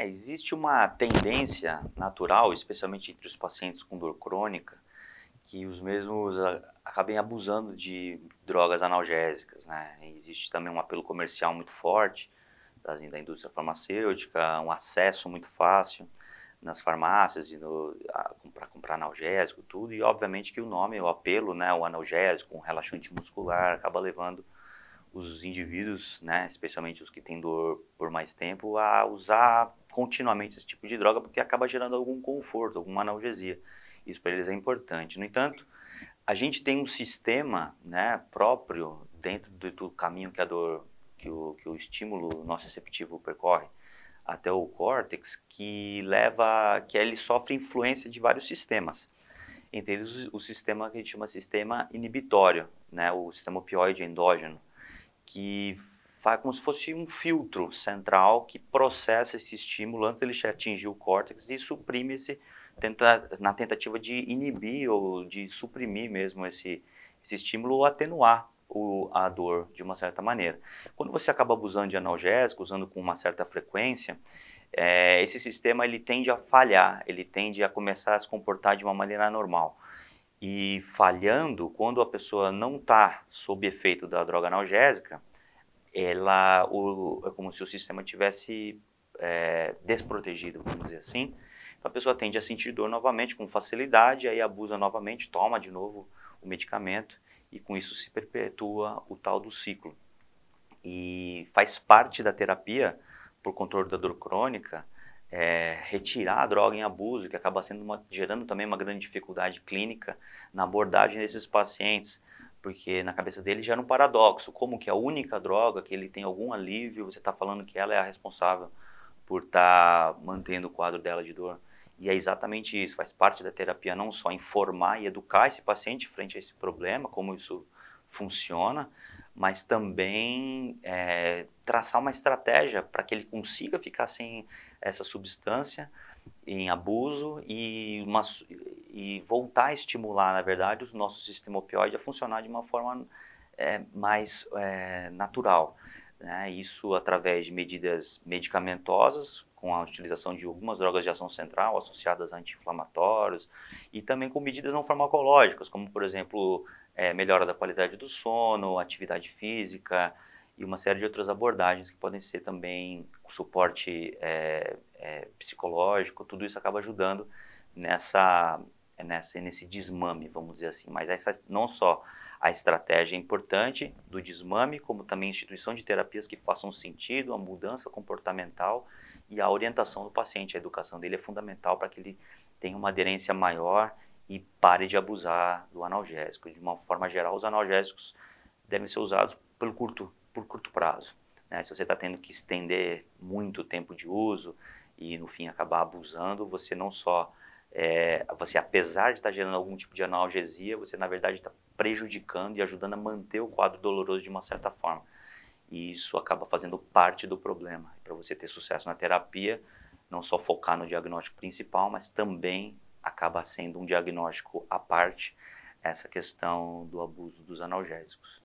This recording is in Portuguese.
É, existe uma tendência natural, especialmente entre os pacientes com dor crônica, que os mesmos a, acabem abusando de drogas analgésicas. Né? Existe também um apelo comercial muito forte da, da indústria farmacêutica, um acesso muito fácil nas farmácias para comprar analgésico, tudo, e obviamente que o nome, o apelo, né, o analgésico, um relaxante muscular, acaba levando os indivíduos, né, especialmente os que têm dor por mais tempo, a usar continuamente esse tipo de droga porque acaba gerando algum conforto, alguma analgesia. Isso para eles é importante. No entanto, a gente tem um sistema né, próprio dentro do, do caminho que a dor, que o, que o estímulo nosso receptivo percorre até o córtex, que leva, que ele sofre influência de vários sistemas. Entre eles o, o sistema que a gente chama de sistema inibitório, né, o sistema opioide endógeno que faz como se fosse um filtro central que processa esse estímulo antes dele atingir o córtex e suprime esse tenta, na tentativa de inibir ou de suprimir mesmo esse, esse estímulo ou atenuar o, a dor de uma certa maneira. Quando você acaba abusando de analgésico, usando com uma certa frequência, é, esse sistema ele tende a falhar, ele tende a começar a se comportar de uma maneira anormal e falhando, quando a pessoa não está sob efeito da droga analgésica, ela, o, é como se o sistema tivesse é, desprotegido, vamos dizer assim. Então a pessoa tende a sentir dor novamente com facilidade, aí abusa novamente, toma de novo o medicamento e com isso se perpetua o tal do ciclo. E faz parte da terapia por controle da dor crônica é, retirar a droga em abuso, que acaba sendo uma, gerando também uma grande dificuldade clínica na abordagem desses pacientes, porque na cabeça dele gera um paradoxo, como que a única droga que ele tem algum alívio, você está falando que ela é a responsável por estar tá mantendo o quadro dela de dor. E é exatamente isso, faz parte da terapia não só informar e educar esse paciente frente a esse problema, como isso funciona, mas também é, traçar uma estratégia para que ele consiga ficar sem essa substância em abuso e, uma, e voltar a estimular, na verdade, o nosso sistema opioide a funcionar de uma forma é, mais é, natural. Né? Isso através de medidas medicamentosas, com a utilização de algumas drogas de ação central associadas a anti-inflamatórios e também com medidas não farmacológicas, como, por exemplo, é, melhora da qualidade do sono, atividade física e uma série de outras abordagens que podem ser também suporte é, é, psicológico, tudo isso acaba ajudando nessa, nessa, nesse desmame, vamos dizer assim. Mas essa, não só a estratégia é importante do desmame, como também a instituição de terapias que façam sentido, a mudança comportamental e a orientação do paciente. A educação dele é fundamental para que ele tenha uma aderência maior e pare de abusar do analgésico. De uma forma geral, os analgésicos devem ser usados pelo curto, por curto prazo. Né? Se você está tendo que estender muito o tempo de uso e no fim acabar abusando, você não só é, você apesar de estar gerando algum tipo de analgesia, você na verdade está prejudicando e ajudando a manter o quadro doloroso de uma certa forma. E isso acaba fazendo parte do problema. Para você ter sucesso na terapia, não só focar no diagnóstico principal, mas também acaba sendo um diagnóstico à parte essa questão do abuso dos analgésicos.